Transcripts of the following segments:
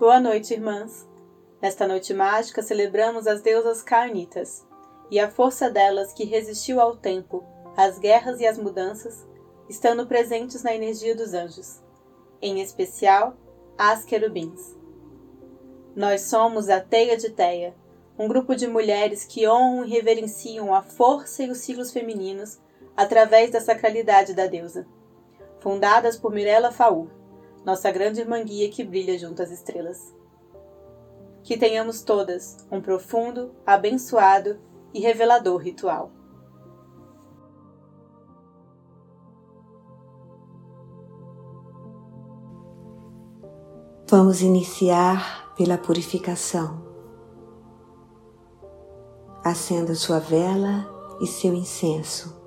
Boa noite, irmãs. Nesta noite mágica celebramos as deusas carnitas e a força delas que resistiu ao tempo, às guerras e às mudanças, estando presentes na energia dos anjos, em especial as querubins. Nós somos a Teia de Teia, um grupo de mulheres que honram e reverenciam a força e os ciclos femininos através da sacralidade da deusa. Fundadas por Mirella Faur, nossa grande irmã guia que brilha junto às estrelas. Que tenhamos todas um profundo, abençoado e revelador ritual. Vamos iniciar pela purificação. Acenda sua vela e seu incenso.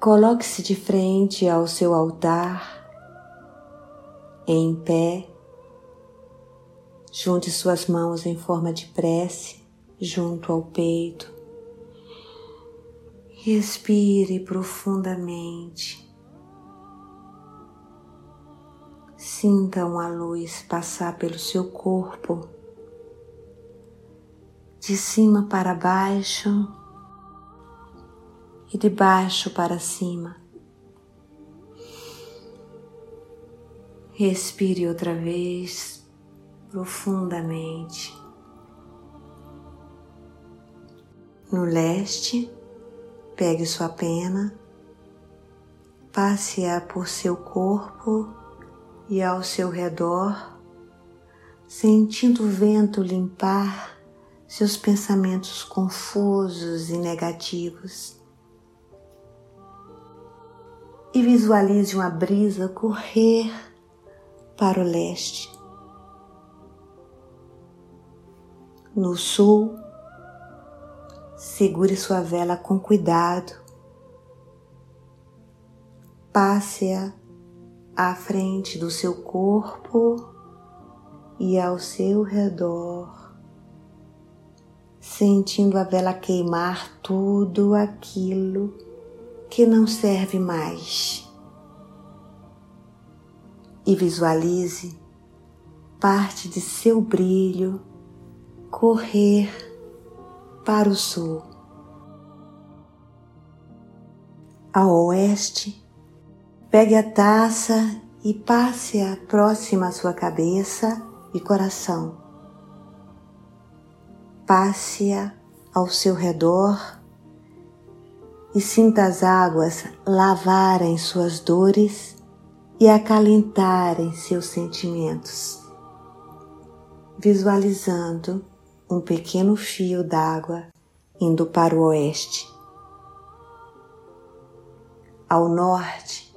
Coloque-se de frente ao seu altar, em pé. Junte suas mãos em forma de prece junto ao peito. Respire profundamente. Sinta uma luz passar pelo seu corpo, de cima para baixo e de baixo para cima. Respire outra vez profundamente. No leste, pegue sua pena, passe-a por seu corpo e ao seu redor, sentindo o vento limpar seus pensamentos confusos e negativos e visualize uma brisa correr para o leste. No sul, segure sua vela com cuidado, passe-a à frente do seu corpo e ao seu redor, sentindo a vela queimar tudo aquilo que não serve mais. E visualize parte de seu brilho correr para o sul. Ao oeste, pegue a taça e passe-a próxima à sua cabeça e coração. Passe-a ao seu redor e sinta as águas lavarem suas dores e acalentarem seus sentimentos, visualizando um pequeno fio d'água indo para o oeste. Ao norte,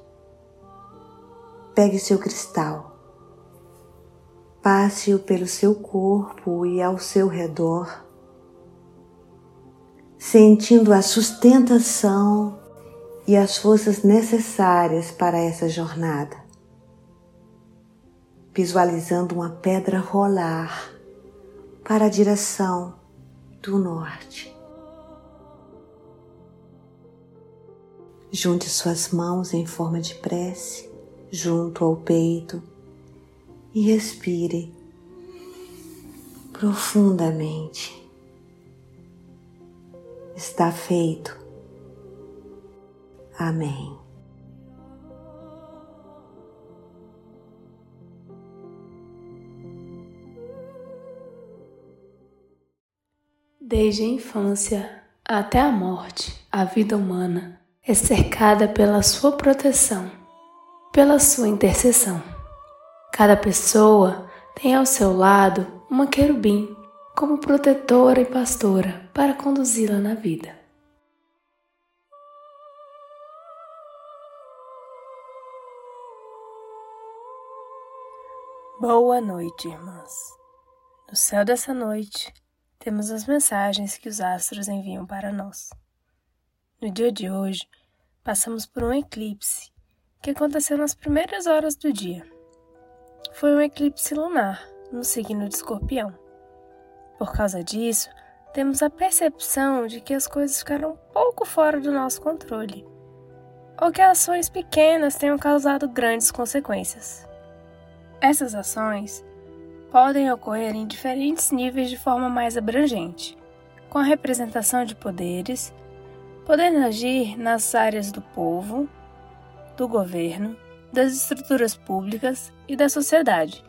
pegue seu cristal, passe-o pelo seu corpo e ao seu redor sentindo a sustentação e as forças necessárias para essa jornada. Visualizando uma pedra rolar para a direção do norte. Junte suas mãos em forma de prece junto ao peito e respire profundamente está feito. Amém. Desde a infância até a morte, a vida humana é cercada pela sua proteção, pela sua intercessão. Cada pessoa tem ao seu lado uma querubim como protetora e pastora para conduzi-la na vida. Boa noite, irmãs. No céu dessa noite, temos as mensagens que os astros enviam para nós. No dia de hoje, passamos por um eclipse que aconteceu nas primeiras horas do dia. Foi um eclipse lunar no signo de Escorpião. Por causa disso, temos a percepção de que as coisas ficaram um pouco fora do nosso controle. ou que ações pequenas tenham causado grandes consequências. Essas ações podem ocorrer em diferentes níveis de forma mais abrangente, com a representação de poderes, podendo agir nas áreas do povo, do governo, das estruturas públicas e da sociedade,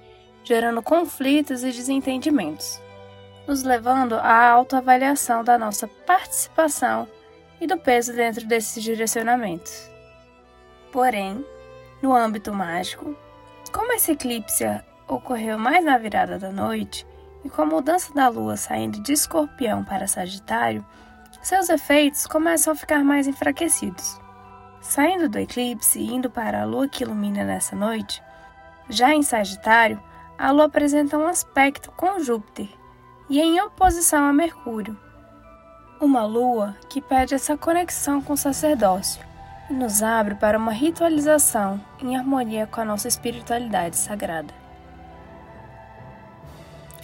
gerando conflitos e desentendimentos, nos levando à autoavaliação da nossa participação e do peso dentro desses direcionamentos. Porém, no âmbito mágico, como esse eclipse ocorreu mais na virada da noite e com a mudança da lua saindo de Escorpião para Sagitário, seus efeitos começam a ficar mais enfraquecidos. Saindo do eclipse e indo para a lua que ilumina nessa noite, já em Sagitário, a lua apresenta um aspecto com Júpiter e em oposição a Mercúrio. Uma lua que pede essa conexão com o sacerdócio e nos abre para uma ritualização em harmonia com a nossa espiritualidade sagrada.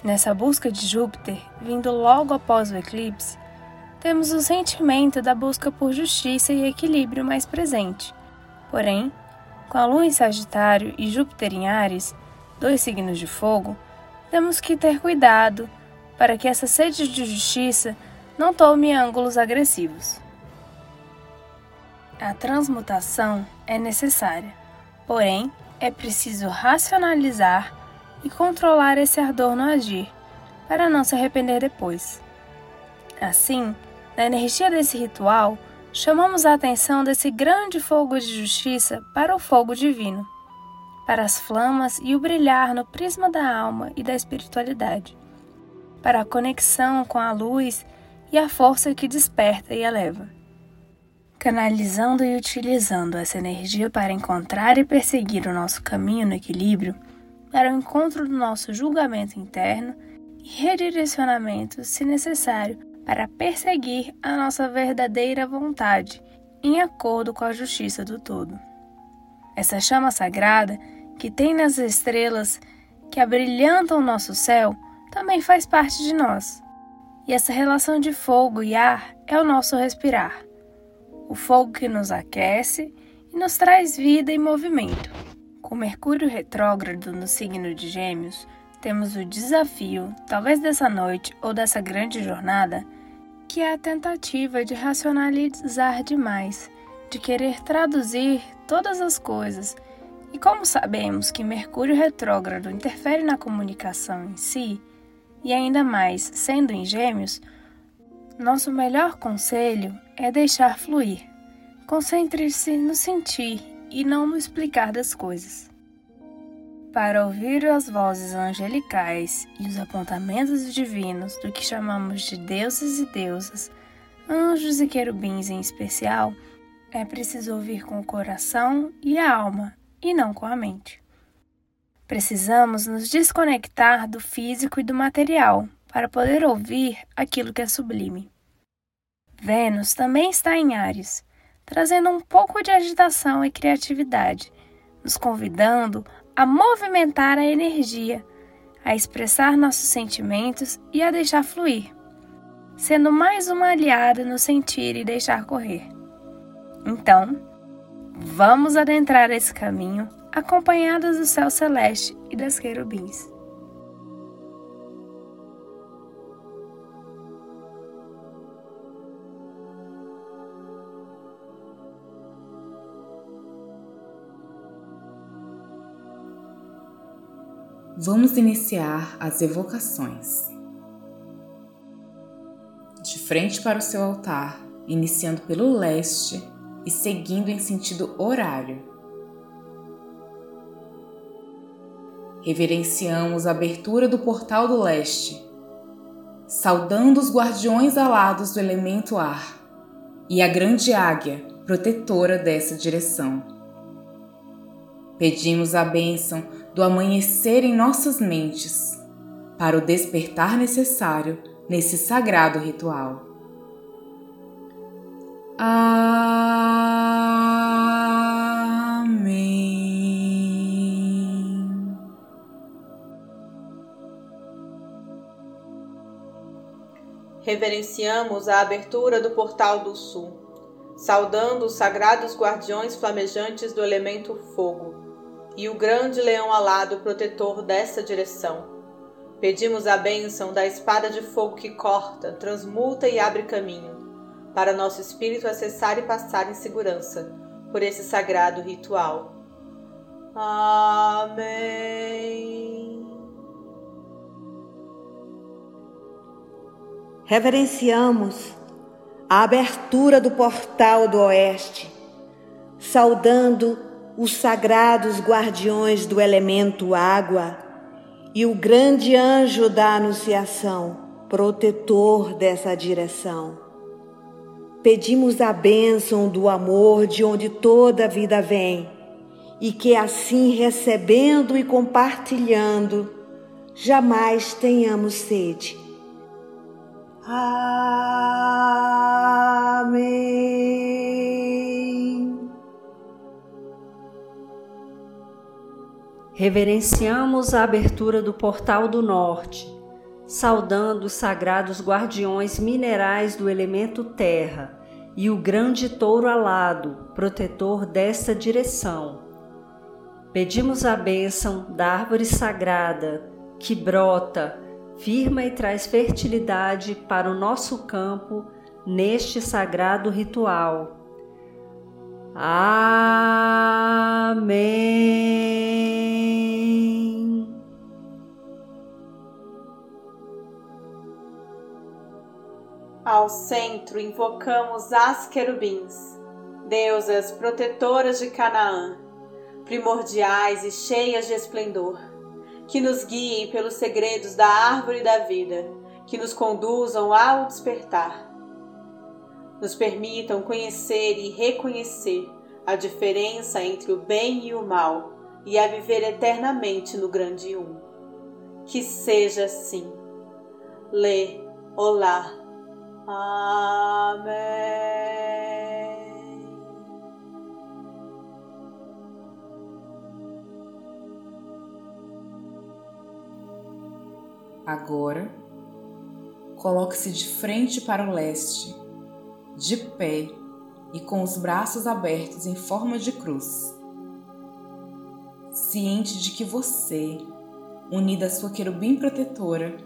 Nessa busca de Júpiter, vindo logo após o eclipse, temos o sentimento da busca por justiça e equilíbrio mais presente. Porém, com a Lua em Sagitário e Júpiter em Ares, dois signos de fogo, temos que ter cuidado para que essa sede de justiça não tome ângulos agressivos. A transmutação é necessária, porém, é preciso racionalizar e controlar esse ardor no agir, para não se arrepender depois. Assim, na energia desse ritual, chamamos a atenção desse grande fogo de justiça para o fogo divino, para as flamas e o brilhar no prisma da alma e da espiritualidade, para a conexão com a luz e a força que desperta e eleva. Canalizando e utilizando essa energia para encontrar e perseguir o nosso caminho no equilíbrio, para o encontro do nosso julgamento interno e redirecionamento, se necessário, para perseguir a nossa verdadeira vontade, em acordo com a justiça do todo. Essa chama sagrada que tem nas estrelas que abrilhantam o nosso céu também faz parte de nós. E essa relação de fogo e ar é o nosso respirar. O fogo que nos aquece e nos traz vida e movimento. Com Mercúrio retrógrado no signo de Gêmeos, temos o desafio, talvez dessa noite ou dessa grande jornada, que é a tentativa de racionalizar demais, de querer traduzir todas as coisas. E como sabemos que Mercúrio retrógrado interfere na comunicação em si, e ainda mais sendo em Gêmeos, nosso melhor conselho é deixar fluir. Concentre-se no sentir e não no explicar das coisas para ouvir as vozes angelicais e os apontamentos divinos do que chamamos de deuses e deusas, anjos e querubins em especial, é preciso ouvir com o coração e a alma, e não com a mente. Precisamos nos desconectar do físico e do material para poder ouvir aquilo que é sublime. Vênus também está em Ares, trazendo um pouco de agitação e criatividade, nos convidando a movimentar a energia, a expressar nossos sentimentos e a deixar fluir, sendo mais uma aliada no sentir e deixar correr. Então, vamos adentrar esse caminho acompanhadas do céu celeste e das querubins. Vamos iniciar as evocações. De frente para o seu altar, iniciando pelo leste e seguindo em sentido horário. Reverenciamos a abertura do portal do leste, saudando os guardiões alados do elemento ar e a grande águia protetora dessa direção. Pedimos a bênção do amanhecer em nossas mentes para o despertar necessário nesse sagrado ritual. Amém. Reverenciamos a abertura do portal do sul, saudando os sagrados guardiões flamejantes do elemento fogo e o grande leão alado protetor desta direção. Pedimos a bênção da espada de fogo que corta, transmuta e abre caminho, para nosso espírito acessar e passar em segurança por esse sagrado ritual. Amém. Reverenciamos a abertura do portal do oeste, saudando os sagrados guardiões do elemento água e o grande anjo da Anunciação, protetor dessa direção. Pedimos a bênção do amor de onde toda a vida vem, e que assim recebendo e compartilhando, jamais tenhamos sede Amém. Reverenciamos a abertura do portal do norte, saudando os sagrados guardiões minerais do elemento terra e o grande touro alado, protetor desta direção. Pedimos a bênção da árvore sagrada que brota firma e traz fertilidade para o nosso campo neste sagrado ritual. Amém. Ao centro invocamos as querubins, deusas protetoras de Canaã, primordiais e cheias de esplendor que nos guiem pelos segredos da árvore da vida, que nos conduzam ao despertar. Nos permitam conhecer e reconhecer a diferença entre o bem e o mal e a viver eternamente no grande um. Que seja assim. Lê, olá. Amém. Agora, coloque-se de frente para o leste, de pé e com os braços abertos em forma de cruz. Ciente de que você, unida à sua querubim protetora,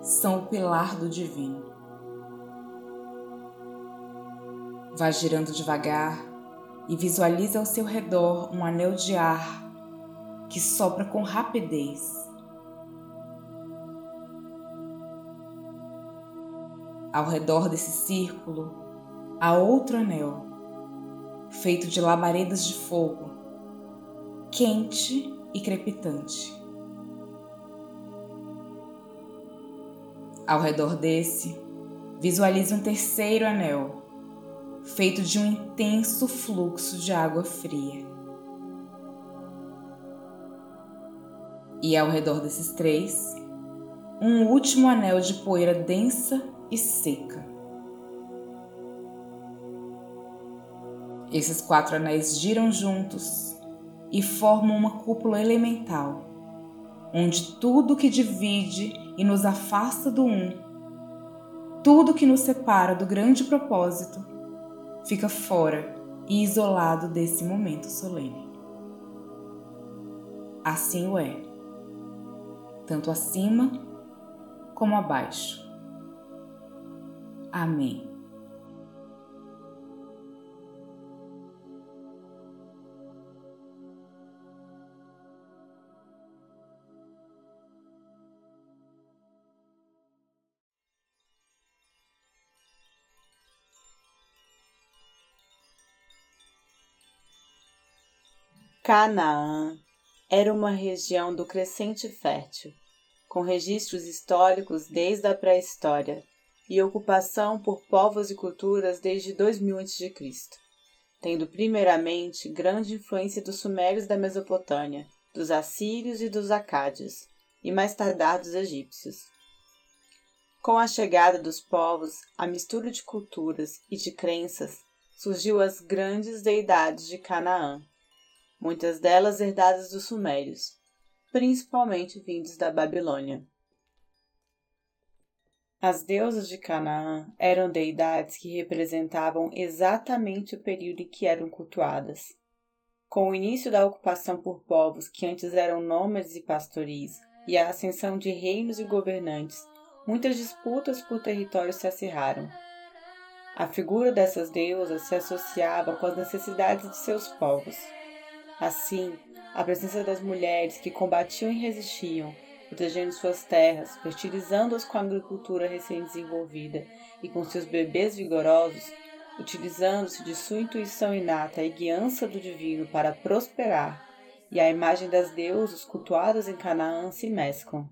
são o pilar do divino. Vá girando devagar e visualize ao seu redor um anel de ar que sopra com rapidez Ao redor desse círculo há outro anel, feito de labaredas de fogo, quente e crepitante. Ao redor desse, visualize um terceiro anel, feito de um intenso fluxo de água fria. E ao redor desses três, um último anel de poeira densa e seca. Esses quatro anéis giram juntos e formam uma cúpula elemental, onde tudo que divide e nos afasta do um, tudo que nos separa do grande propósito, fica fora e isolado desse momento solene. Assim o é, tanto acima como abaixo. Amém. Canaã era uma região do crescente fértil, com registros históricos desde a pré-história e ocupação por povos e culturas desde 2000 a.C., tendo primeiramente grande influência dos sumérios da Mesopotâmia, dos assírios e dos acádios, e mais tardar dos egípcios. Com a chegada dos povos, a mistura de culturas e de crenças, surgiu as grandes deidades de Canaã, muitas delas herdadas dos sumérios, principalmente vindos da Babilônia. As deusas de Canaã eram deidades que representavam exatamente o período em que eram cultuadas. Com o início da ocupação por povos que antes eram nômades e pastoris e a ascensão de reinos e governantes, muitas disputas por território se acirraram. A figura dessas deusas se associava com as necessidades de seus povos. Assim, a presença das mulheres que combatiam e resistiam protegendo suas terras, fertilizando-as com a agricultura recém-desenvolvida e com seus bebês vigorosos, utilizando-se de sua intuição inata e guiança do divino para prosperar, e a imagem das deusas cultuadas em Canaã se mesclam.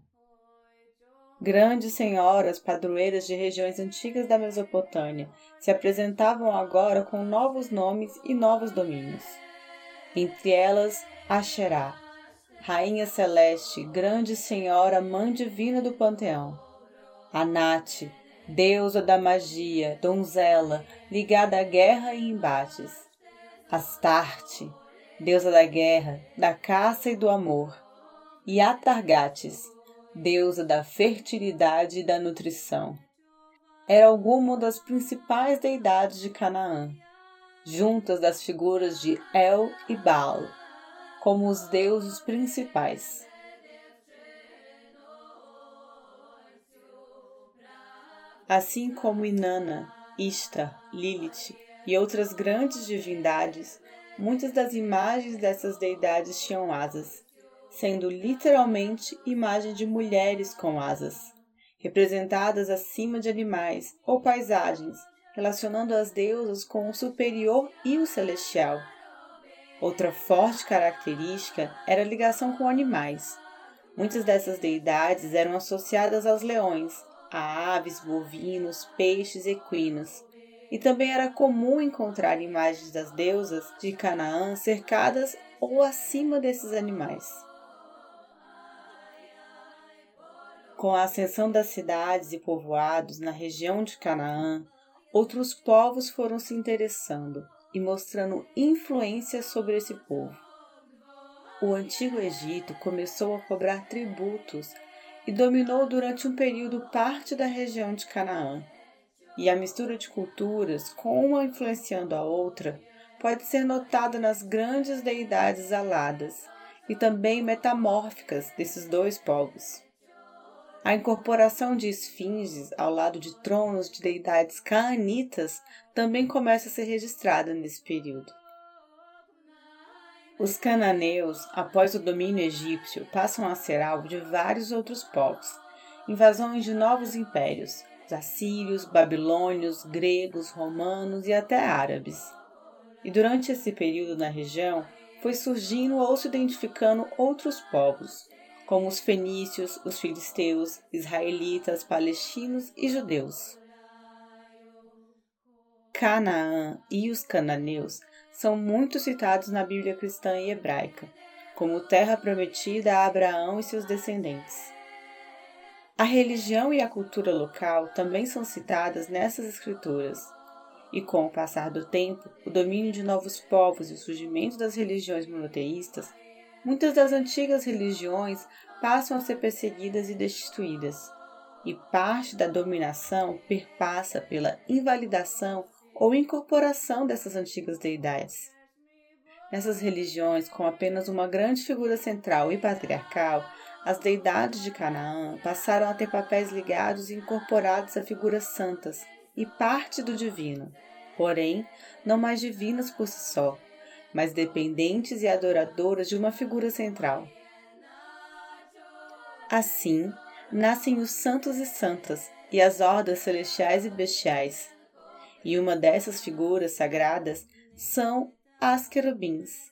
Grandes senhoras padroeiras de regiões antigas da Mesopotâmia se apresentavam agora com novos nomes e novos domínios. Entre elas, Asherá, Rainha Celeste, Grande Senhora, Mãe Divina do Panteão. Anate, deusa da magia, donzela, ligada à guerra e embates. Astarte, deusa da guerra, da caça e do amor. E Atargates, deusa da fertilidade e da nutrição. Era alguma das principais deidades de Canaã, juntas das figuras de El e Baal como os deuses principais. Assim como Inanna, Ishtar, Lilith e outras grandes divindades, muitas das imagens dessas deidades tinham asas, sendo literalmente imagem de mulheres com asas, representadas acima de animais ou paisagens, relacionando as deusas com o superior e o celestial. Outra forte característica era a ligação com animais. Muitas dessas deidades eram associadas aos leões, a aves, bovinos, peixes e equinos. E também era comum encontrar imagens das deusas de Canaã cercadas ou acima desses animais. Com a ascensão das cidades e povoados na região de Canaã, outros povos foram se interessando e mostrando influência sobre esse povo. O antigo Egito começou a cobrar tributos e dominou durante um período parte da região de Canaã. E a mistura de culturas, com uma influenciando a outra, pode ser notada nas grandes deidades aladas e também metamórficas desses dois povos. A incorporação de esfinges ao lado de tronos de deidades caanitas também começa a ser registrada nesse período. Os cananeus, após o domínio egípcio, passam a ser alvo de vários outros povos, invasões de novos impérios, os assírios, babilônios, gregos, romanos e até árabes. E durante esse período na região, foi surgindo ou se identificando outros povos, como os fenícios, os filisteus, israelitas, palestinos e judeus. Canaã e os cananeus são muito citados na Bíblia cristã e hebraica, como terra prometida a Abraão e seus descendentes. A religião e a cultura local também são citadas nessas escrituras, e com o passar do tempo, o domínio de novos povos e o surgimento das religiões monoteístas Muitas das antigas religiões passam a ser perseguidas e destituídas, e parte da dominação perpassa pela invalidação ou incorporação dessas antigas deidades. Nessas religiões, com apenas uma grande figura central e patriarcal, as deidades de Canaã passaram a ter papéis ligados e incorporados a figuras santas e parte do divino, porém não mais divinas por si só, mas dependentes e adoradoras de uma figura central. Assim, nascem os santos e santas e as hordas celestiais e bestiais. E uma dessas figuras sagradas são as querubins,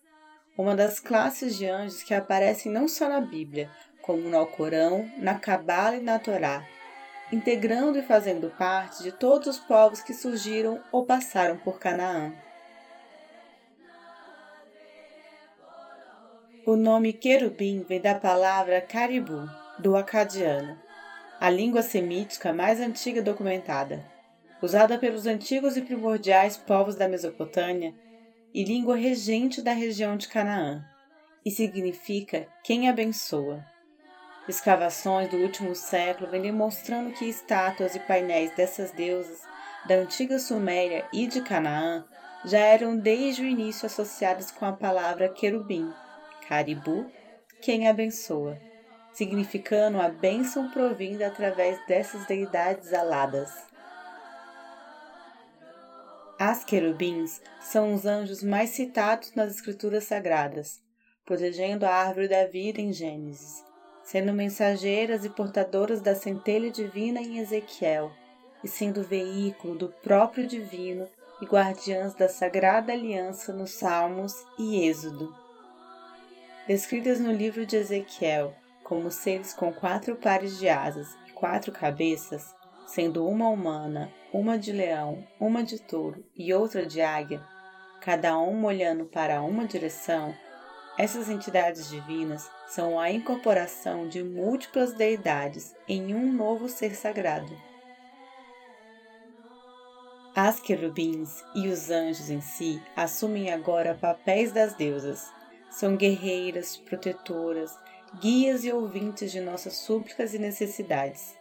uma das classes de anjos que aparecem não só na Bíblia, como no Alcorão, na Cabala e na Torá, integrando e fazendo parte de todos os povos que surgiram ou passaram por Canaã. O nome querubim vem da palavra caribu, do acadiano, a língua semítica mais antiga documentada, usada pelos antigos e primordiais povos da Mesopotâmia e língua regente da região de Canaã, e significa quem abençoa. Escavações do último século vêm demonstrando que estátuas e painéis dessas deusas da antiga Suméria e de Canaã já eram desde o início associadas com a palavra querubim, caribu, quem abençoa, significando a bênção provinda através dessas deidades aladas. As querubins são os anjos mais citados nas escrituras sagradas, protegendo a árvore da vida em Gênesis, sendo mensageiras e portadoras da centelha divina em Ezequiel, e sendo veículo do próprio divino e guardiãs da sagrada aliança nos Salmos e Êxodo. Descritas no livro de Ezequiel como seres com quatro pares de asas e quatro cabeças, sendo uma humana, uma de leão, uma de touro e outra de águia, cada uma olhando para uma direção, essas entidades divinas são a incorporação de múltiplas deidades em um novo ser sagrado. As querubins e os anjos em si assumem agora papéis das deusas. São guerreiras, protetoras, guias e ouvintes de nossas súplicas e necessidades.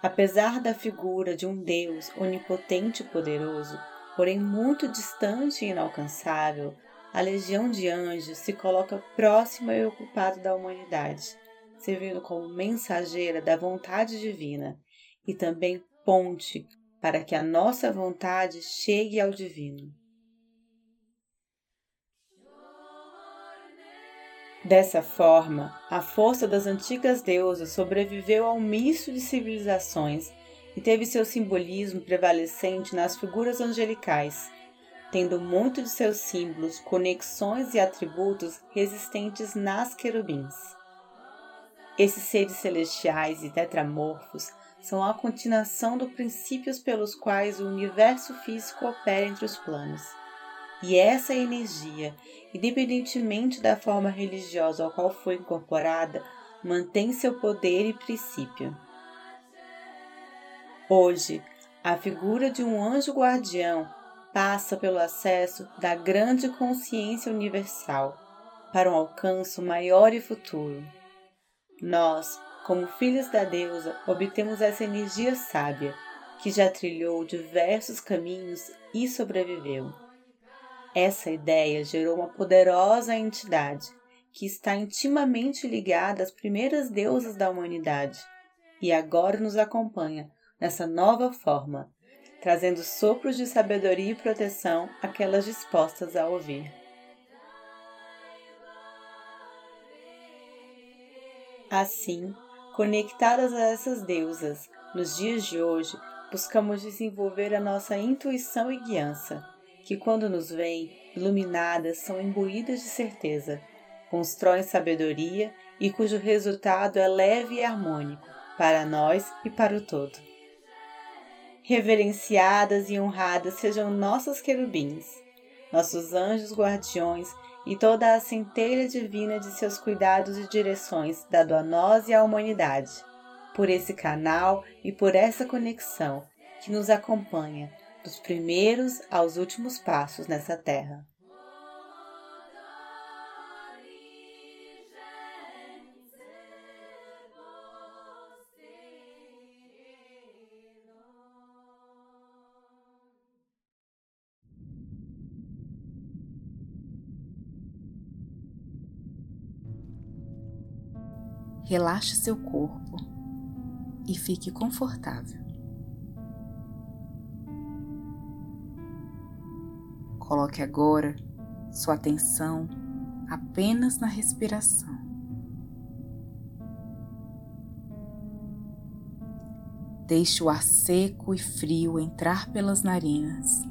Apesar da figura de um Deus onipotente e poderoso, porém muito distante e inalcançável, a legião de anjos se coloca próxima e ocupada da humanidade, servindo como mensageira da vontade divina e também ponte para que a nossa vontade chegue ao divino. Dessa forma, a força das antigas deusas sobreviveu ao misto de civilizações e teve seu simbolismo prevalecente nas figuras angelicais, tendo muito de seus símbolos, conexões e atributos resistentes nas querubins. Esses seres celestiais e tetramorfos são a continuação dos princípios pelos quais o universo físico opera entre os planos e essa energia, independentemente da forma religiosa ao qual foi incorporada, mantém seu poder e princípio. Hoje, a figura de um anjo guardião passa pelo acesso da grande consciência universal para um alcance maior e futuro. Nós, como filhos da deusa, obtemos essa energia sábia que já trilhou diversos caminhos e sobreviveu. Essa ideia gerou uma poderosa entidade que está intimamente ligada às primeiras deusas da humanidade e agora nos acompanha nessa nova forma, trazendo sopros de sabedoria e proteção àquelas dispostas a ouvir. Assim, conectadas a essas deusas, nos dias de hoje, buscamos desenvolver a nossa intuição e guiança que, quando nos veem, iluminadas, são imbuídas de certeza, constroem sabedoria e cujo resultado é leve e harmônico para nós e para o todo. Reverenciadas e honradas sejam nossos querubins, nossos anjos guardiões e toda a centelha divina de seus cuidados e direções dado a nós e à humanidade, por esse canal e por essa conexão que nos acompanha dos primeiros aos últimos passos nessa terra. Relaxe seu corpo e fique confortável. Coloque agora sua atenção apenas na respiração. Deixe o ar seco e frio entrar pelas narinas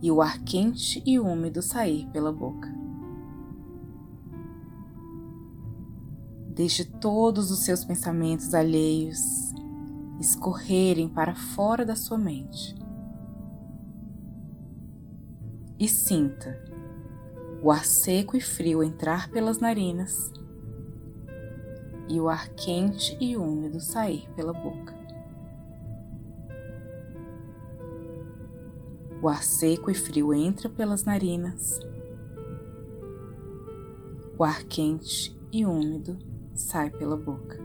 e o ar quente e úmido sair pela boca. Deixe todos os seus pensamentos alheios escorrerem para fora da sua mente e sinta o ar seco e frio entrar pelas narinas e o ar quente e úmido sair pela boca. O ar seco e frio entra pelas narinas, o ar quente e úmido sai pela boca.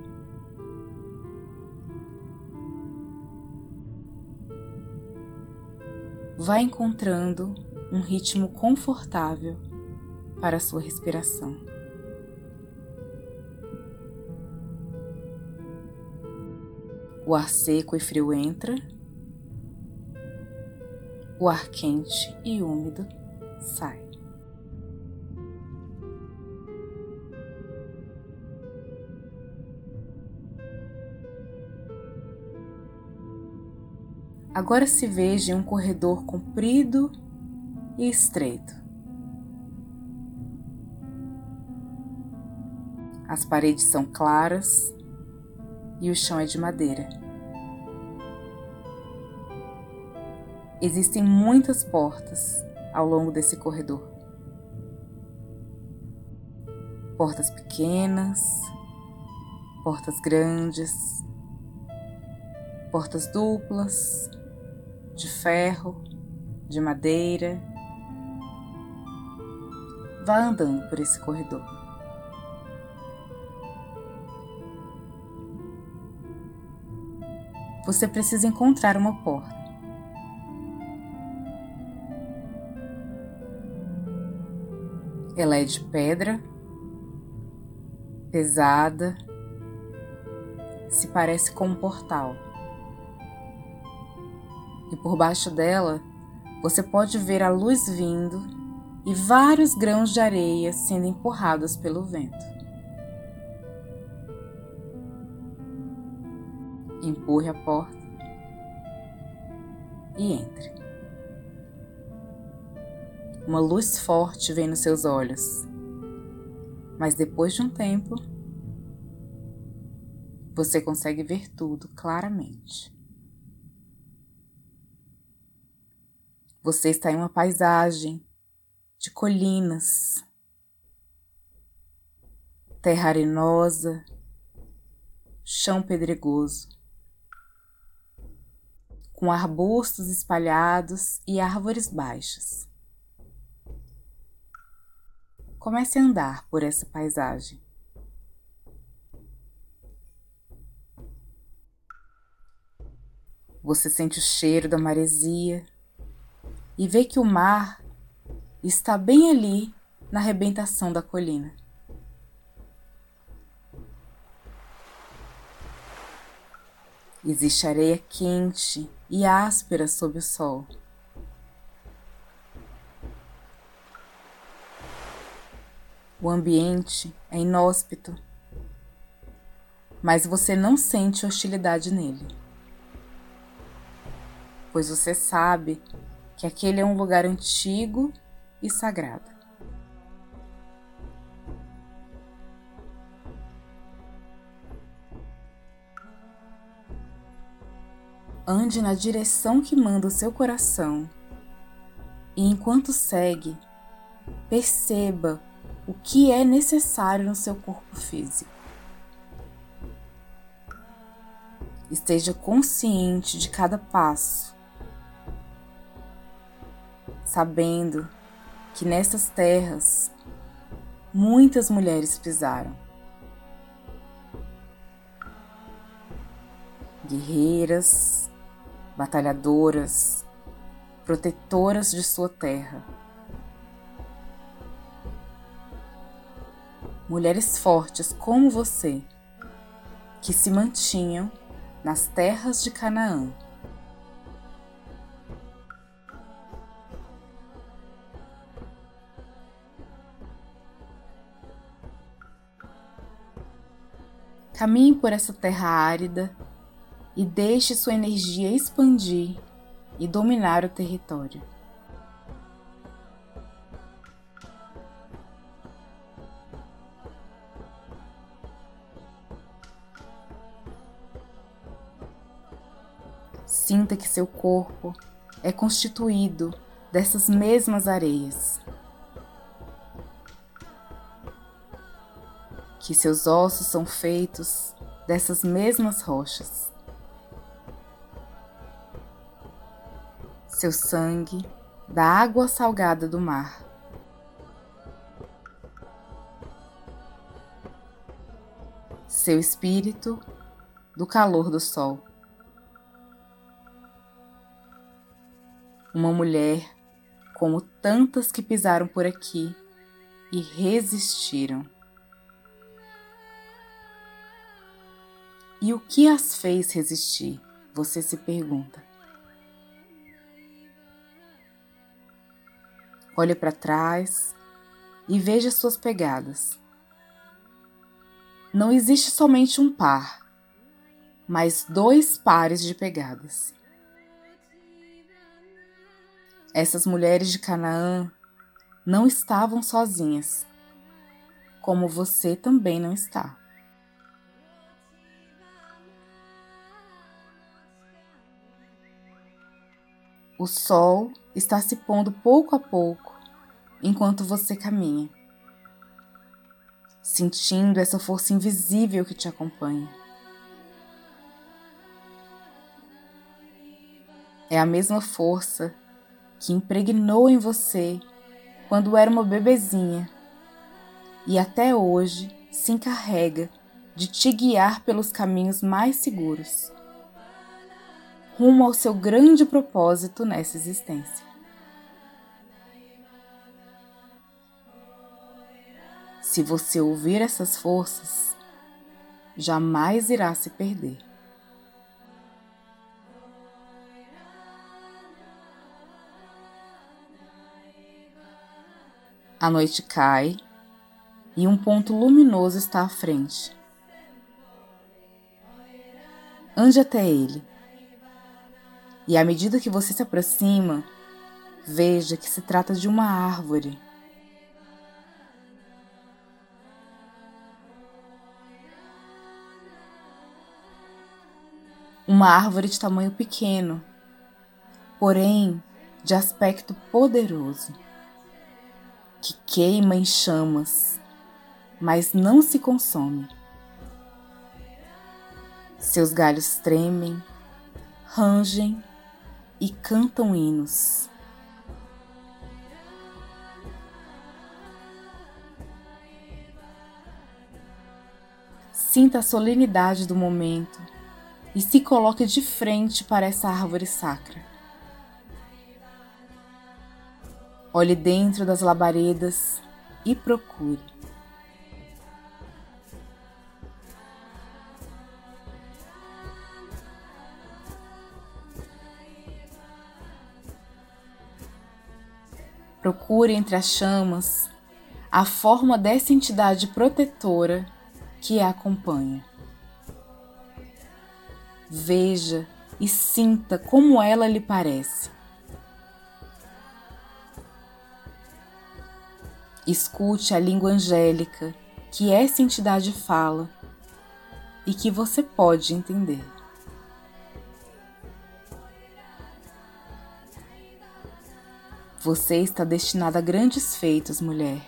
Vá encontrando um ritmo confortável para sua respiração. O ar seco e frio entra, o ar quente e úmido sai. Agora se veja em um corredor comprido e estreito. As paredes são claras e o chão é de madeira. Existem muitas portas ao longo desse corredor. Portas pequenas, portas grandes, portas duplas, de ferro, de madeira. Vá andando por esse corredor. Você precisa encontrar uma porta. Ela é de pedra, pesada, se parece com um portal. E por baixo dela você pode ver a luz vindo e vários grãos de areia sendo empurrados pelo vento. Empurre a porta e entre. Uma luz forte vem nos seus olhos, mas depois de um tempo, você consegue ver tudo claramente. Você está em uma paisagem de colinas, terra arenosa, chão pedregoso, com arbustos espalhados e árvores baixas. Comece a andar por essa paisagem. Você sente o cheiro da maresia e vê que o mar está bem ali na arrebentação da colina. Existe areia quente e áspera sob o sol. O ambiente é inóspito, mas você não sente hostilidade nele, pois você sabe que aquele é um lugar antigo e sagrado. Ande na direção que manda o seu coração e enquanto segue, perceba o que é necessário no seu corpo físico. Esteja consciente de cada passo, sabendo que nessas terras muitas mulheres pisaram. Guerreiras, batalhadoras, protetoras de sua terra. mulheres fortes como você, que se mantinham nas terras de Canaã. Caminhe por essa terra árida e deixe sua energia expandir e dominar o território. Sinta que seu corpo é constituído dessas mesmas areias. Que seus ossos são feitos dessas mesmas rochas. Seu sangue da água salgada do mar. seu espírito do calor do sol. Uma mulher como tantas que pisaram por aqui e resistiram. E o que as fez resistir? Você se pergunta. Olhe para trás e veja suas pegadas. Não existe somente um par, mas dois pares de pegadas. Essas mulheres de Canaã não estavam sozinhas, como você também não está. O sol está se pondo pouco a pouco enquanto você caminha, sentindo essa força invisível que te acompanha. É a mesma força que impregnou em você quando era uma bebezinha e até hoje se encarrega de te guiar pelos caminhos mais seguros, rumo ao seu grande propósito nessa existência. Se você ouvir essas forças, jamais irá se perder. A noite cai e um ponto luminoso está à frente. Ande até ele. E à medida que você se aproxima, veja que se trata de uma árvore uma árvore de tamanho pequeno, porém de aspecto poderoso, que queima em chamas, mas não se consome. Seus galhos tremem, rangem e cantam hinos. Sinta a solenidade do momento e se coloque de frente para essa árvore sacra. Olhe dentro das labaredas e procure. Procure entre as chamas a forma dessa entidade protetora que a acompanha. Veja e sinta como ela lhe parece. Escute a língua angélica que essa entidade fala e que você pode entender. Você está destinada a grandes feitos, mulher.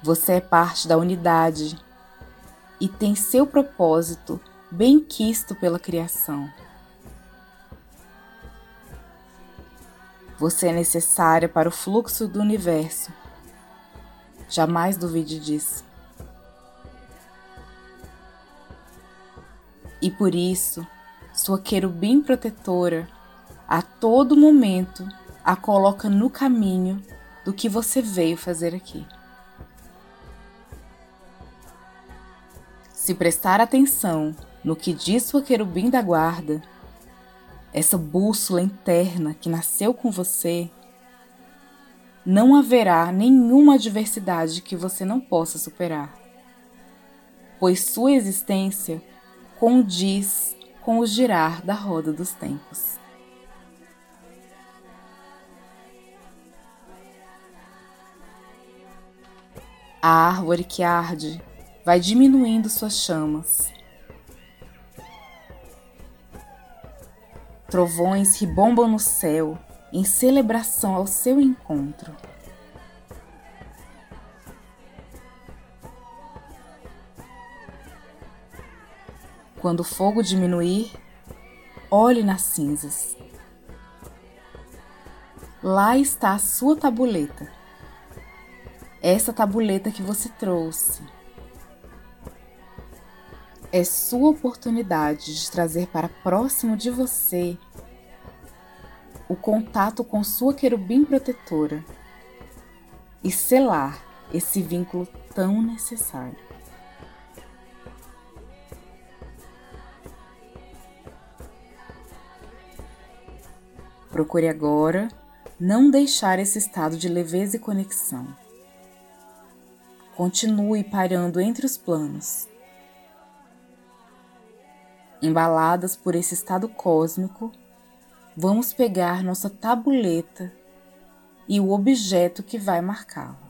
Você é parte da unidade e tem seu propósito bem quisto pela criação. Você é necessária para o fluxo do universo. Jamais duvide disso. E por isso, sua querubim protetora a todo momento a coloca no caminho do que você veio fazer aqui. Se prestar atenção no que diz sua querubim da guarda, essa bússola interna que nasceu com você, não haverá nenhuma adversidade que você não possa superar, pois sua existência condiz com o girar da roda dos tempos. A árvore que arde vai diminuindo suas chamas. Trovões ribombam no céu em celebração ao seu encontro. Quando o fogo diminuir, olhe nas cinzas. Lá está a sua tabuleta. Essa tabuleta que você trouxe é sua oportunidade de trazer para próximo de você o contato com sua querubim protetora e selar esse vínculo tão necessário. Procure agora não deixar esse estado de leveza e conexão. Continue parando entre os planos. Embaladas por esse estado cósmico, vamos pegar nossa tabuleta e o objeto que vai marcá-la.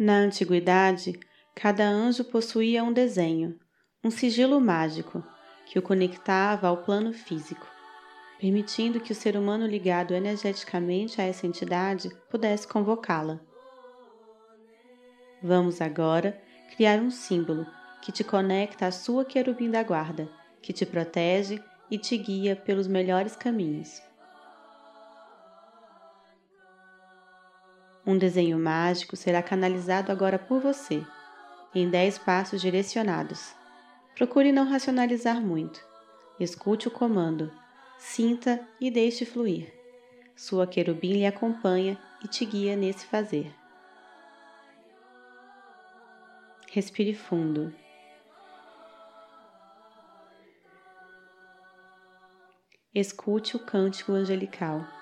Na antiguidade, cada anjo possuía um desenho, um sigilo mágico, que o conectava ao plano físico, permitindo que o ser humano ligado energeticamente a essa entidade pudesse convocá-la. Vamos agora criar um símbolo que te conecta à sua querubim da guarda, que te protege e te guia pelos melhores caminhos. Um desenho mágico será canalizado agora por você, em 10 passos direcionados. Procure não racionalizar muito. Escute o comando, sinta e deixe fluir. Sua querubim lhe acompanha e te guia nesse fazer. Respire fundo. Escute o cântico angelical.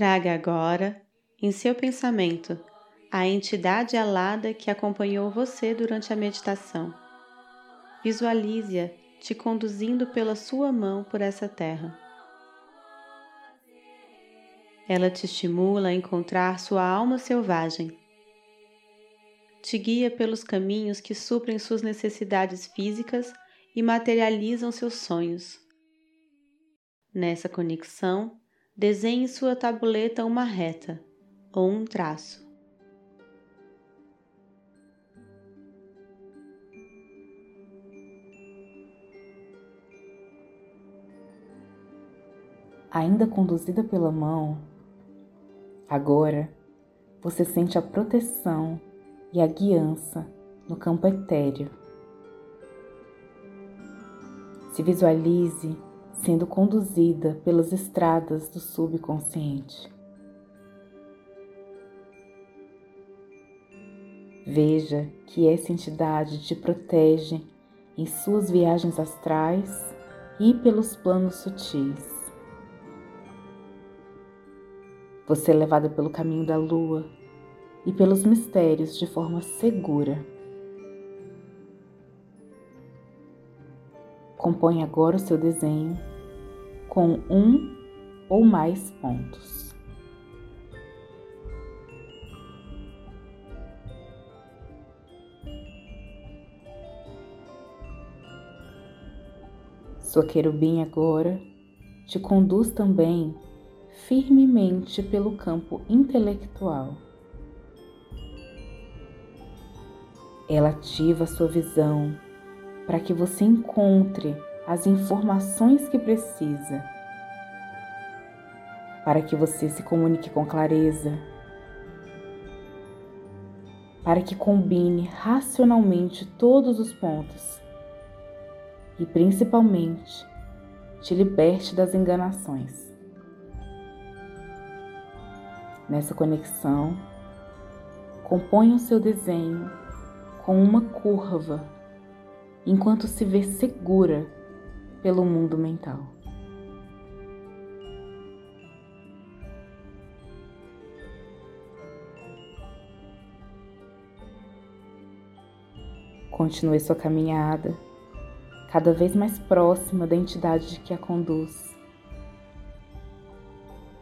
Traga agora, em seu pensamento, a entidade alada que acompanhou você durante a meditação. Visualize-a te conduzindo pela sua mão por essa terra. Ela te estimula a encontrar sua alma selvagem. Te guia pelos caminhos que suprem suas necessidades físicas e materializam seus sonhos. Nessa conexão, Desenhe sua tabuleta uma reta ou um traço. Ainda conduzida pela mão, agora você sente a proteção e a guiança no campo etéreo. Se visualize sendo conduzida pelas estradas do subconsciente. Veja que essa entidade te protege em suas viagens astrais e pelos planos sutis. Você é levada pelo caminho da lua e pelos mistérios de forma segura. Compõe agora o seu desenho com um ou mais pontos. Sua querubim agora te conduz também firmemente pelo campo intelectual. Ela ativa sua visão para que você encontre as informações que precisa, para que você se comunique com clareza, para que combine racionalmente todos os pontos e principalmente te liberte das enganações. Nessa conexão, componha o seu desenho com uma curva enquanto se vê segura pelo mundo mental. Continue sua caminhada, cada vez mais próxima da entidade que a conduz.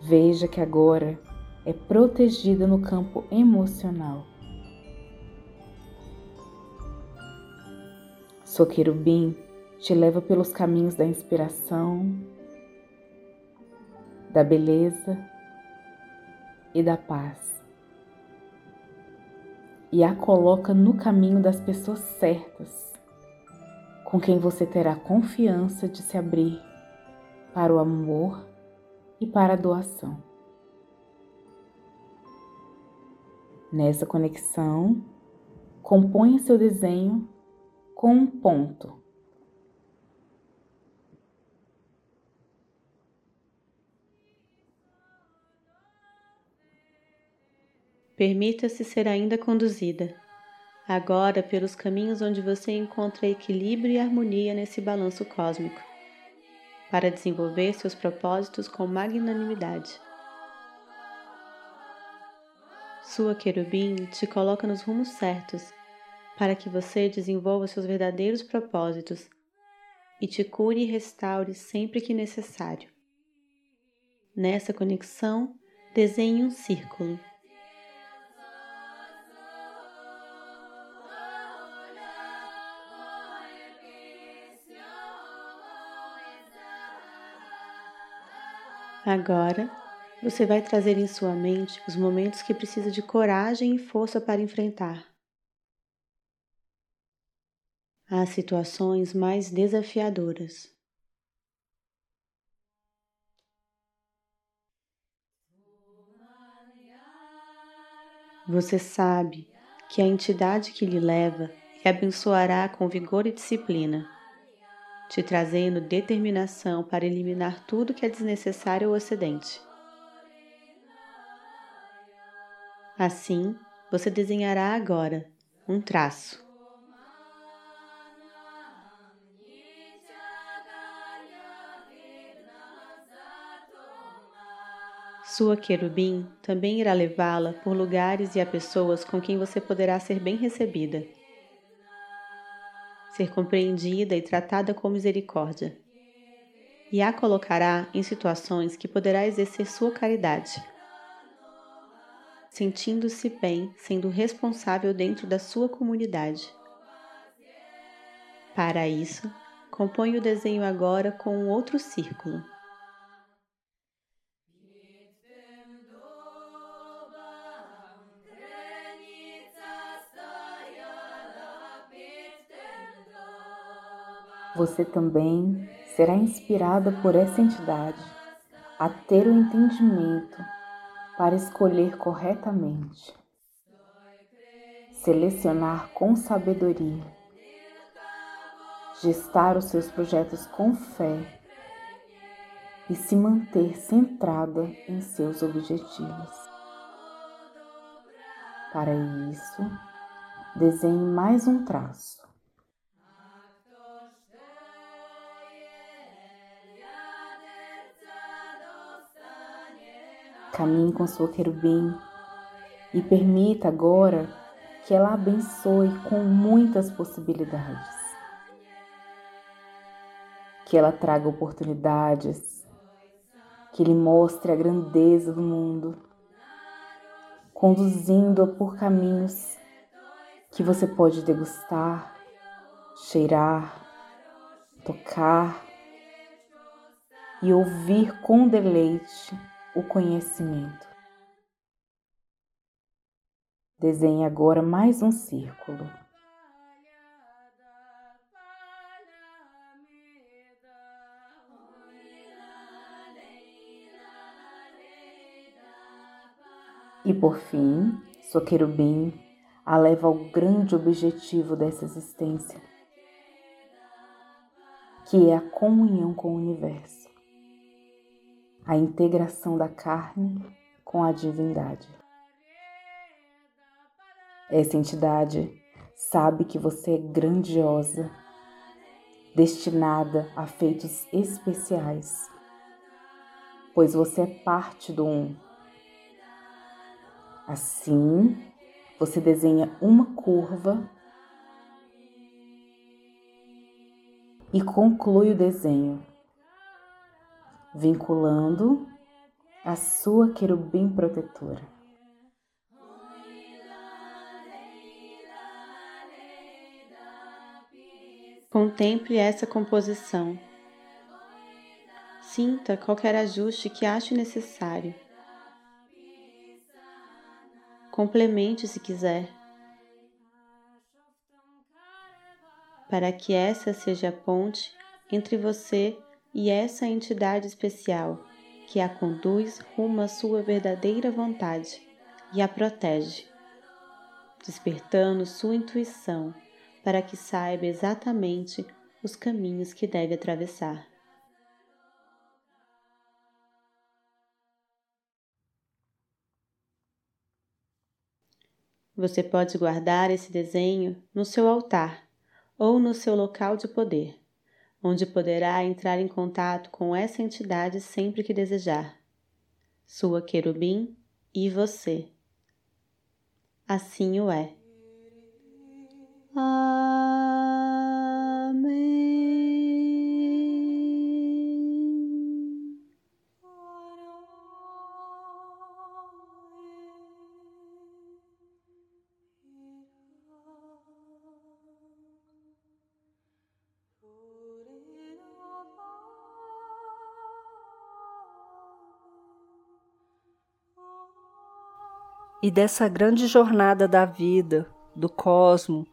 Veja que agora é protegida no campo emocional. Sua querubim te leva pelos caminhos da inspiração, da beleza e da paz. E a coloca no caminho das pessoas certas, com quem você terá confiança de se abrir para o amor e para a doação. Nessa conexão, componha seu desenho com um ponto. Permita-se ser ainda conduzida, agora pelos caminhos onde você encontra equilíbrio e harmonia nesse balanço cósmico, para desenvolver seus propósitos com magnanimidade. Sua querubim te coloca nos rumos certos para que você desenvolva seus verdadeiros propósitos e te cure e restaure sempre que necessário. Nessa conexão, desenhe um círculo Agora, você vai trazer em sua mente os momentos que precisa de coragem e força para enfrentar. As situações mais desafiadoras. Você sabe que a entidade que lhe leva lhe abençoará com vigor e disciplina te trazendo determinação para eliminar tudo que é desnecessário ou excedente. Assim, você desenhará agora um traço. Sua querubim também irá levá-la por lugares e a pessoas com quem você poderá ser bem recebida ser compreendida e tratada com misericórdia. E a colocará em situações que poderá exercer sua caridade, sentindo-se bem, sendo responsável dentro da sua comunidade. Para isso, compõe o desenho agora com um outro círculo. Você também será inspirada por essa entidade a ter o entendimento para escolher corretamente, selecionar com sabedoria, gestar os seus projetos com fé e se manter centrada em seus objetivos. Para isso, desenhe mais um traço. Caminhe com sua querubim e permita agora que ela abençoe com muitas possibilidades. Que ela traga oportunidades, que lhe mostre a grandeza do mundo, conduzindo-a por caminhos que você pode degustar, cheirar, tocar e ouvir com deleite o conhecimento. Desenhe agora mais um círculo. E por fim, sua querubim a leva ao grande objetivo dessa existência, que é a comunhão com o universo a integração da carne com a divindade. Essa entidade sabe que você é grandiosa, destinada a feitos especiais, pois você é parte do um. Assim, você desenha uma curva e conclui o desenho vinculando a sua querubim protetora. Contemple essa composição. Sinta qualquer ajuste que ache necessário. Complemente se quiser. Para que essa seja a ponte entre você e essa entidade especial que a conduz rumo à sua verdadeira vontade e a protege, despertando sua intuição para que saiba exatamente os caminhos que deve atravessar. Você pode guardar esse desenho no seu altar ou no seu local de poder, onde poderá entrar em contato com essa entidade sempre que desejar. Sua querubim e você. Assim o é. E dessa grande jornada da vida, do cosmo,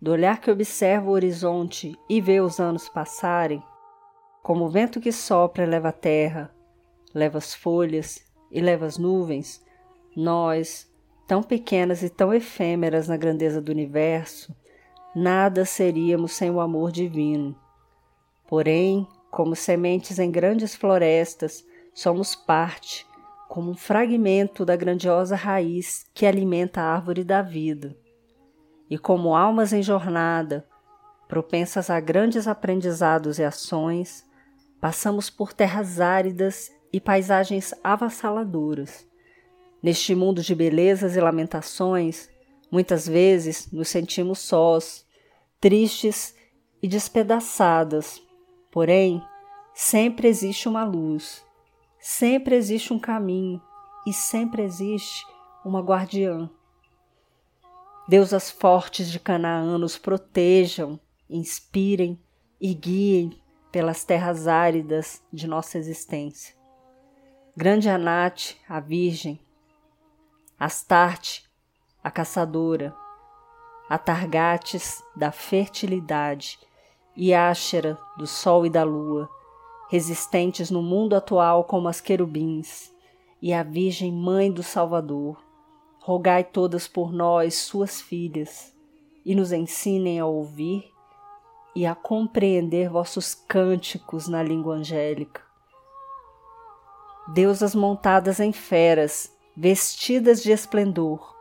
do olhar que observa o horizonte e vê os anos passarem, como o vento que sopra leva a terra, leva as folhas e leva as nuvens, nós, tão pequenas e tão efêmeras na grandeza do universo, nada seríamos sem o amor divino. Porém, como sementes em grandes florestas, somos parte, como um fragmento da grandiosa raiz que alimenta a árvore da vida. E como almas em jornada, propensas a grandes aprendizados e ações, passamos por terras áridas e paisagens avassaladoras. Neste mundo de belezas e lamentações, muitas vezes nos sentimos sós, tristes e despedaçadas. Porém, sempre existe uma luz Sempre existe um caminho e sempre existe uma guardiã. Deusas fortes de Canaã nos protejam, inspirem e guiem pelas terras áridas de nossa existência. Grande Anate, a Virgem, Astarte, a caçadora, Atargates da fertilidade e Áxera do sol e da lua, resistentes no mundo atual como as querubins, e a Virgem Mãe do Salvador, rogai todas por nós, suas filhas, e nos ensinem a ouvir e a compreender vossos cânticos na língua angélica. Deusas montadas em feras, vestidas de esplendor,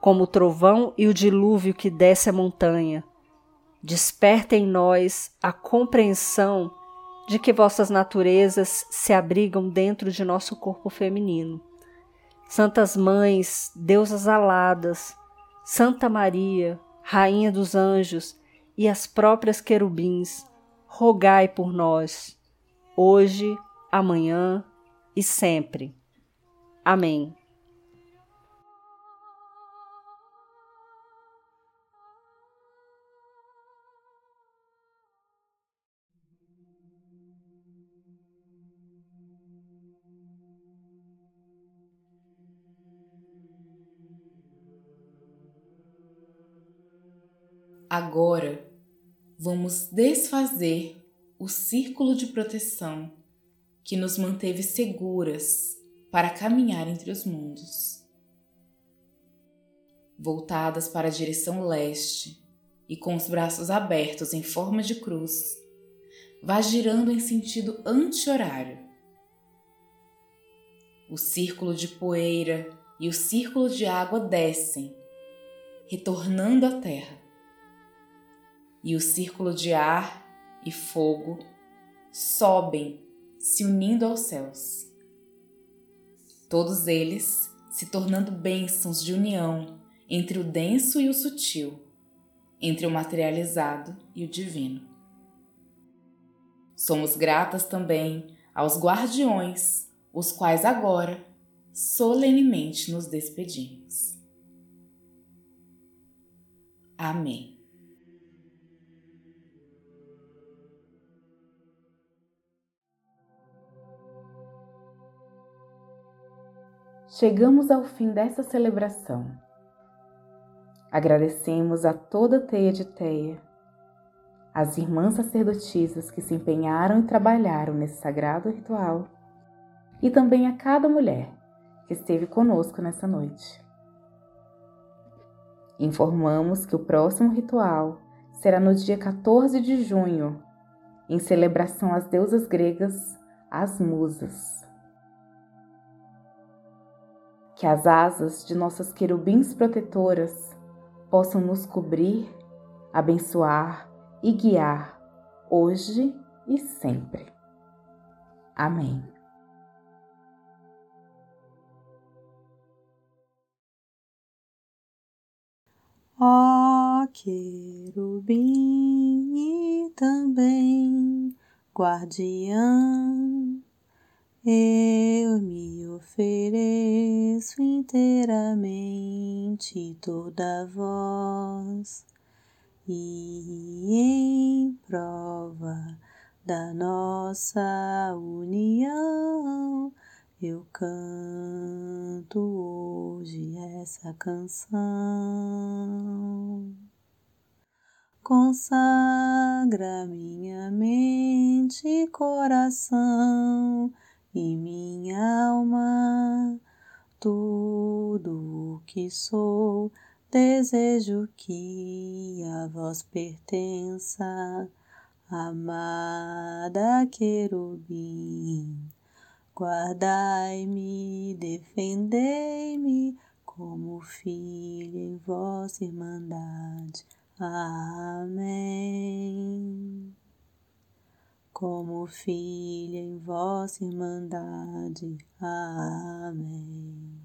como o trovão e o dilúvio que desce a montanha, desperta em nós a compreensão de que vossas naturezas se abrigam dentro de nosso corpo feminino. Santas Mães, deusas aladas, Santa Maria, Rainha dos Anjos e as próprias querubins, rogai por nós, hoje, amanhã e sempre. Amém. Agora vamos desfazer o círculo de proteção que nos manteve seguras para caminhar entre os mundos. Voltadas para a direção leste e com os braços abertos em forma de cruz, vá girando em sentido anti-horário. O círculo de poeira e o círculo de água descem, retornando à terra e o círculo de ar e fogo sobem, se unindo aos céus. Todos eles se tornando bênçãos de união entre o denso e o sutil, entre o materializado e o divino. Somos gratas também aos guardiões os quais agora solenemente nos despedimos. Amém. Chegamos ao fim dessa celebração. Agradecemos a toda a teia de teia, as irmãs sacerdotisas que se empenharam e trabalharam nesse sagrado ritual, e também a cada mulher que esteve conosco nessa noite. Informamos que o próximo ritual será no dia 14 de junho, em celebração às deusas gregas, as musas que as asas de nossas querubins protetoras possam nos cobrir, abençoar e guiar hoje e sempre. Amém. Ó querubim e também guardião eu me ofereço inteiramente toda vós e em prova da nossa união eu canto hoje essa canção. Consagra minha mente e coração e minha alma, tudo o que sou, desejo que a vós pertença, amada querubim. Guardai-me, defendei-me como filho em vossa irmandade. Amém como filha em vossa irmandade. Amém.